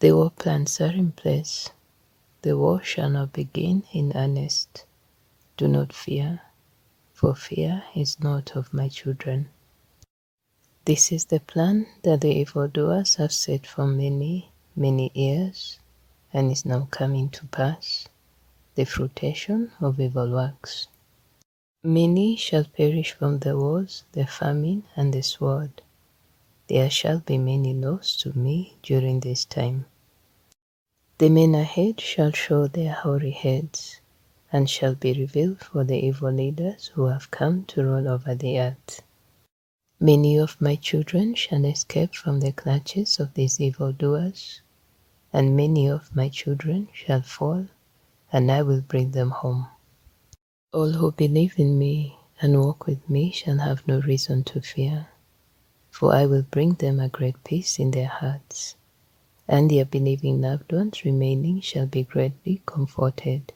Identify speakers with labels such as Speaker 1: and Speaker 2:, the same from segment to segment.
Speaker 1: The war plans are in place. The war shall not begin in earnest. Do not fear, for fear is not of my children. This is the plan that the evildoers have set for many, many years, and is now coming to pass, the fruition of evil works. Many shall perish from the wars, the famine, and the sword. There shall be many lost to me during this time. The men ahead shall show their hoary heads, and shall be revealed for the evil leaders who have come to rule over the earth. Many of my children shall escape from the clutches of these evil doers, and many of my children shall fall, and I will bring them home. All who believe in me and walk with me shall have no reason to fear, for I will bring them a great peace in their hearts, and their believing loved ones remaining shall be greatly comforted.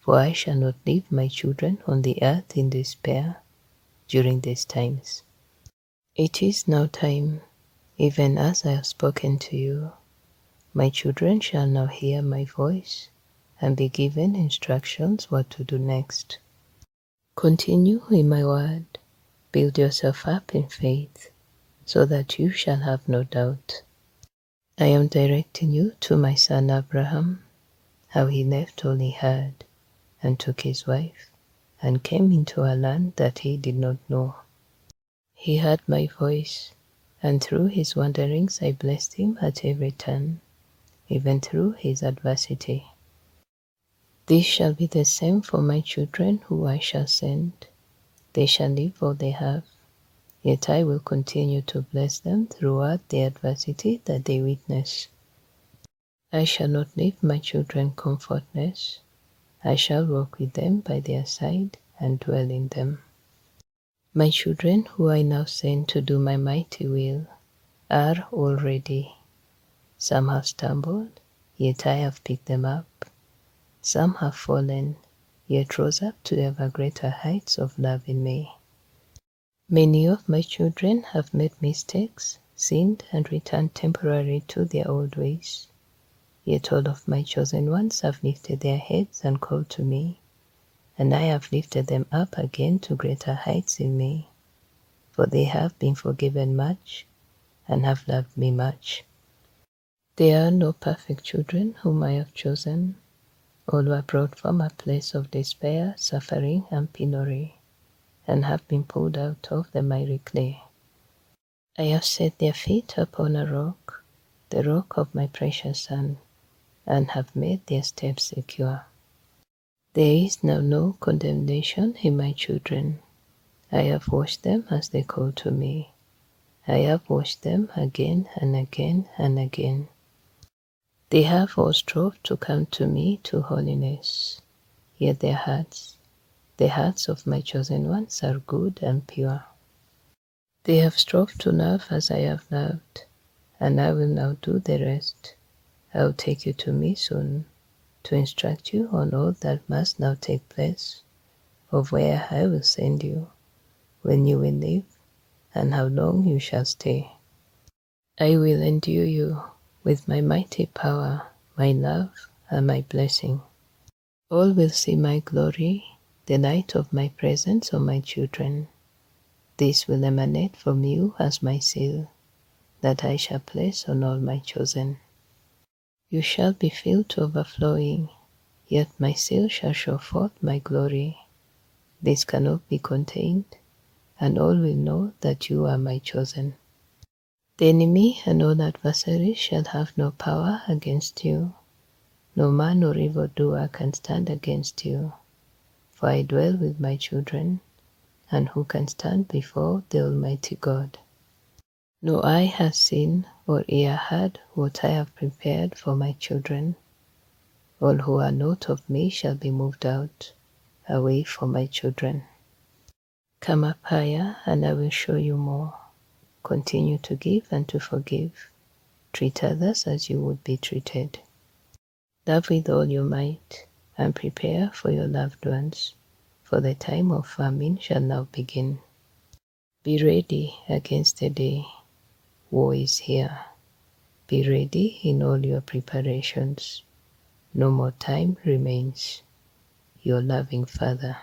Speaker 1: For I shall not leave my children on the earth in despair during these times. It is now time, even as I have spoken to you. My children shall now hear my voice and be given instructions what to do next. Continue in my word, build yourself up in faith, so that you shall have no doubt. I am directing you to my son Abraham, how he left all he had, and took his wife, and came into a land that he did not know. He heard my voice, and through his wanderings I blessed him at every turn, even through his adversity. This shall be the same for my children who I shall send. They shall leave all they have, yet I will continue to bless them throughout the adversity that they witness. I shall not leave my children comfortless. I shall walk with them by their side and dwell in them. My children, who I now send to do my mighty will, are already. Some have stumbled, yet I have picked them up. Some have fallen, yet rose up to ever greater heights of love in me. Many of my children have made mistakes, sinned, and returned temporarily to their old ways. Yet all of my chosen ones have lifted their heads and called to me, and I have lifted them up again to greater heights in me, for they have been forgiven much and have loved me much. There are no perfect children whom I have chosen all were brought from a place of despair, suffering, and penury, and have been pulled out of the miry clay. I have set their feet upon a rock, the rock of my precious Son, and have made their steps secure. There is now no condemnation in my children. I have washed them as they call to me. I have washed them again and again and again. They have all strove to come to me to holiness, yet their hearts, the hearts of my chosen ones, are good and pure. They have strove to love as I have loved, and I will now do the rest. I will take you to me soon to instruct you on all that must now take place, of where I will send you, when you will live, and how long you shall stay. I will endure you with my mighty power, my love, and my blessing. All will see my glory, the light of my presence on my children. This will emanate from you as my seal, that I shall place on all my chosen. You shall be filled to overflowing, yet my seal shall show forth my glory. This cannot be contained, and all will know that you are my chosen. The enemy and all adversaries shall have no power against you. No man or evildoer can stand against you. For I dwell with my children, and who can stand before the Almighty God? No eye has seen or ear heard what I have prepared for my children. All who are not of me shall be moved out, away from my children. Come up higher, and I will show you more. Continue to give and to forgive. Treat others as you would be treated. Love with all your might and prepare for your loved ones, for the time of famine shall now begin. Be ready against the day. War is here. Be ready in all your preparations. No more time remains. Your loving Father.